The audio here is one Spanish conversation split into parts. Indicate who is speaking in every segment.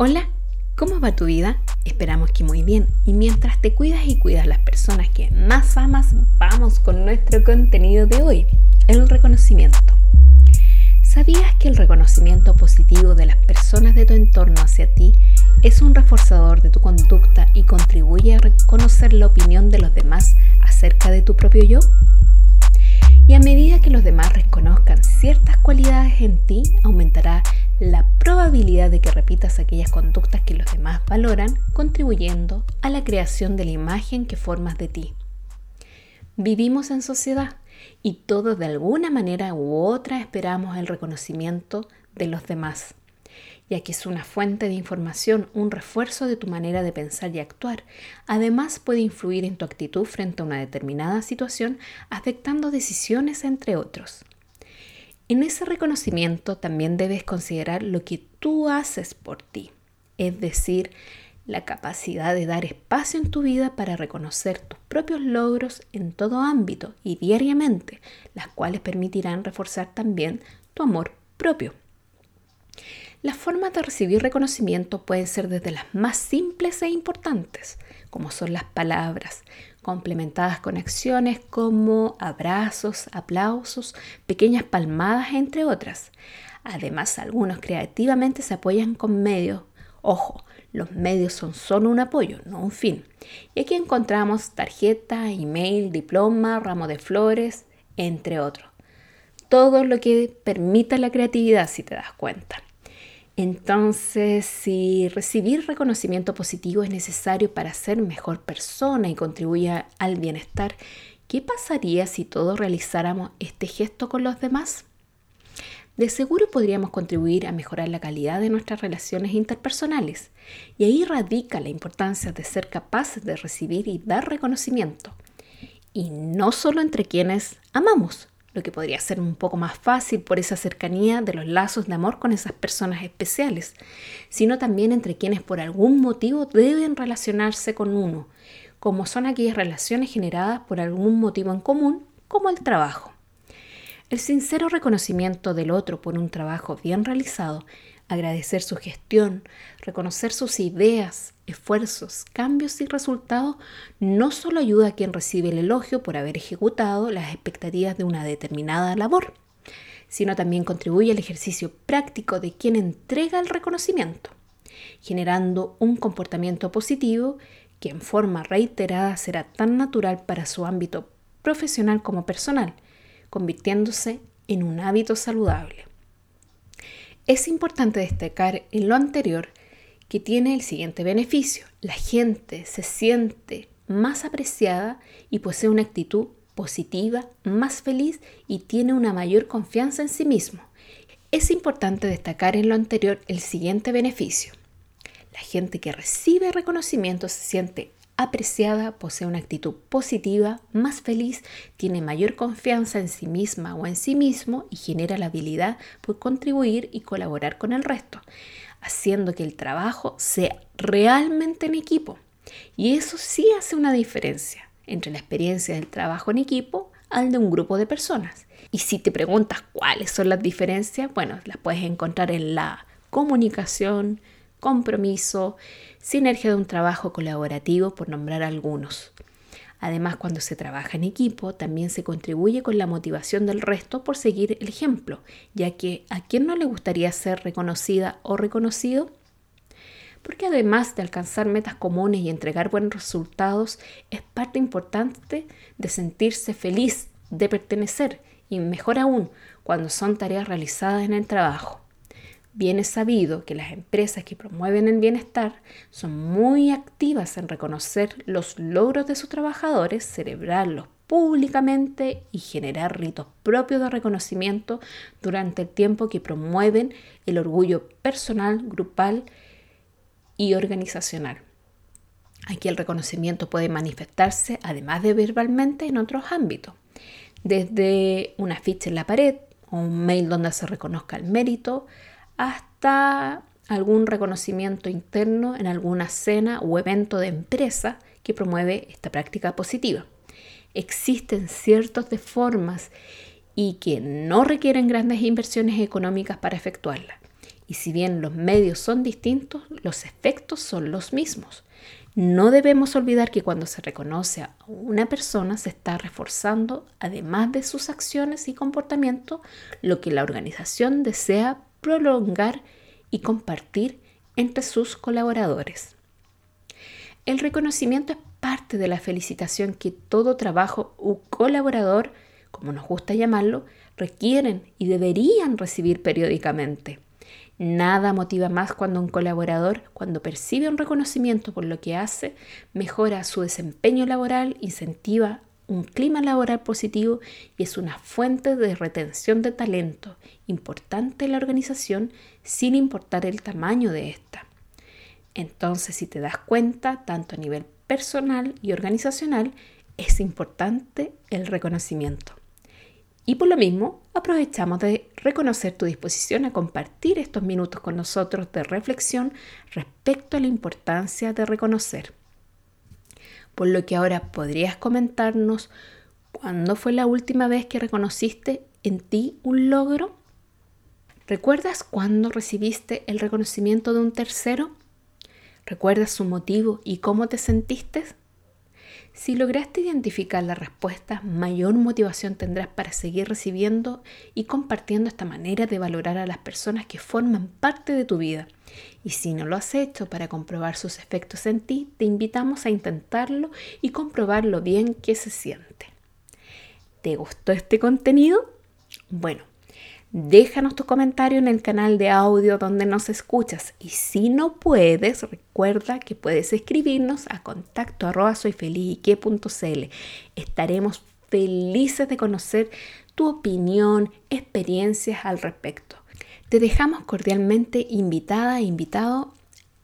Speaker 1: Hola, ¿cómo va tu vida? Esperamos que muy bien. Y mientras te cuidas y cuidas las personas que más amas, vamos con nuestro contenido de hoy, el reconocimiento. ¿Sabías que el reconocimiento positivo de las personas de tu entorno hacia ti es un reforzador de tu conducta y contribuye a reconocer la opinión de los demás acerca de tu propio yo? Y a medida que los demás reconozcan ciertas cualidades en ti, aumentará la probabilidad de que repitas aquellas conductas que los demás valoran, contribuyendo a la creación de la imagen que formas de ti. Vivimos en sociedad y todos de alguna manera u otra esperamos el reconocimiento de los demás, ya que es una fuente de información, un refuerzo de tu manera de pensar y actuar. Además puede influir en tu actitud frente a una determinada situación, afectando decisiones entre otros. En ese reconocimiento también debes considerar lo que tú haces por ti, es decir, la capacidad de dar espacio en tu vida para reconocer tus propios logros en todo ámbito y diariamente, las cuales permitirán reforzar también tu amor propio. Las formas de recibir reconocimiento pueden ser desde las más simples e importantes, como son las palabras, complementadas con acciones como abrazos, aplausos, pequeñas palmadas, entre otras. Además, algunos creativamente se apoyan con medios. Ojo, los medios son solo un apoyo, no un fin. Y aquí encontramos tarjeta, email, diploma, ramo de flores, entre otros. Todo lo que permita la creatividad, si te das cuenta. Entonces, si recibir reconocimiento positivo es necesario para ser mejor persona y contribuir al bienestar, ¿qué pasaría si todos realizáramos este gesto con los demás? De seguro podríamos contribuir a mejorar la calidad de nuestras relaciones interpersonales y ahí radica la importancia de ser capaces de recibir y dar reconocimiento. Y no solo entre quienes amamos, que podría ser un poco más fácil por esa cercanía de los lazos de amor con esas personas especiales, sino también entre quienes por algún motivo deben relacionarse con uno, como son aquellas relaciones generadas por algún motivo en común, como el trabajo. El sincero reconocimiento del otro por un trabajo bien realizado agradecer su gestión, reconocer sus ideas, esfuerzos, cambios y resultados, no solo ayuda a quien recibe el elogio por haber ejecutado las expectativas de una determinada labor, sino también contribuye al ejercicio práctico de quien entrega el reconocimiento, generando un comportamiento positivo que en forma reiterada será tan natural para su ámbito profesional como personal, convirtiéndose en un hábito saludable. Es importante destacar en lo anterior que tiene el siguiente beneficio. La gente se siente más apreciada y posee una actitud positiva, más feliz y tiene una mayor confianza en sí mismo. Es importante destacar en lo anterior el siguiente beneficio. La gente que recibe reconocimiento se siente apreciada, posee una actitud positiva, más feliz, tiene mayor confianza en sí misma o en sí mismo y genera la habilidad por contribuir y colaborar con el resto, haciendo que el trabajo sea realmente en equipo. Y eso sí hace una diferencia entre la experiencia del trabajo en equipo al de un grupo de personas. Y si te preguntas cuáles son las diferencias, bueno, las puedes encontrar en la comunicación, compromiso, sinergia de un trabajo colaborativo, por nombrar algunos. Además, cuando se trabaja en equipo, también se contribuye con la motivación del resto por seguir el ejemplo, ya que ¿a quién no le gustaría ser reconocida o reconocido? Porque además de alcanzar metas comunes y entregar buenos resultados, es parte importante de sentirse feliz, de pertenecer y mejor aún cuando son tareas realizadas en el trabajo. Bien es sabido que las empresas que promueven el bienestar son muy activas en reconocer los logros de sus trabajadores, celebrarlos públicamente y generar ritos propios de reconocimiento durante el tiempo que promueven el orgullo personal, grupal y organizacional. Aquí el reconocimiento puede manifestarse, además de verbalmente, en otros ámbitos, desde una ficha en la pared o un mail donde se reconozca el mérito, hasta algún reconocimiento interno en alguna cena o evento de empresa que promueve esta práctica positiva. Existen ciertas de formas y que no requieren grandes inversiones económicas para efectuarla. Y si bien los medios son distintos, los efectos son los mismos. No debemos olvidar que cuando se reconoce a una persona se está reforzando, además de sus acciones y comportamientos, lo que la organización desea prolongar y compartir entre sus colaboradores. El reconocimiento es parte de la felicitación que todo trabajo u colaborador, como nos gusta llamarlo, requieren y deberían recibir periódicamente. Nada motiva más cuando un colaborador, cuando percibe un reconocimiento por lo que hace, mejora su desempeño laboral, incentiva un clima laboral positivo y es una fuente de retención de talento importante en la organización sin importar el tamaño de esta. Entonces, si te das cuenta, tanto a nivel personal y organizacional, es importante el reconocimiento. Y por lo mismo, aprovechamos de reconocer tu disposición a compartir estos minutos con nosotros de reflexión respecto a la importancia de reconocer. Por lo que ahora podrías comentarnos cuándo fue la última vez que reconociste en ti un logro. ¿Recuerdas cuándo recibiste el reconocimiento de un tercero? ¿Recuerdas su motivo y cómo te sentiste? Si lograste identificar la respuesta, mayor motivación tendrás para seguir recibiendo y compartiendo esta manera de valorar a las personas que forman parte de tu vida. Y si no lo has hecho para comprobar sus efectos en ti, te invitamos a intentarlo y comprobar lo bien que se siente. ¿Te gustó este contenido? Bueno, Déjanos tu comentario en el canal de audio donde nos escuchas y si no puedes, recuerda que puedes escribirnos a contacto arroba Estaremos felices de conocer tu opinión, experiencias al respecto. Te dejamos cordialmente invitada e invitado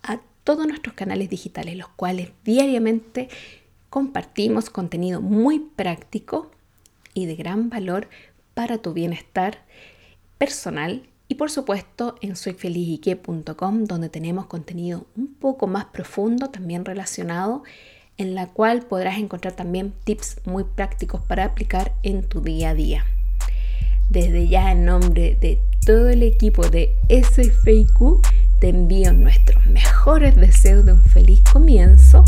Speaker 1: a todos nuestros canales digitales, los cuales diariamente compartimos contenido muy práctico y de gran valor para tu bienestar personal y por supuesto en soyfelizyque.com donde tenemos contenido un poco más profundo también relacionado en la cual podrás encontrar también tips muy prácticos para aplicar en tu día a día. Desde ya en nombre de todo el equipo de SFIQ te envío nuestros mejores deseos de un feliz comienzo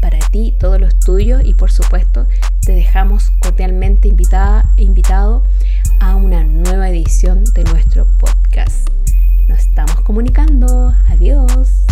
Speaker 1: para ti, todos los tuyos y por supuesto te dejamos cordialmente invitada invitado a una nueva edición de nuestro podcast. Nos estamos comunicando. Adiós.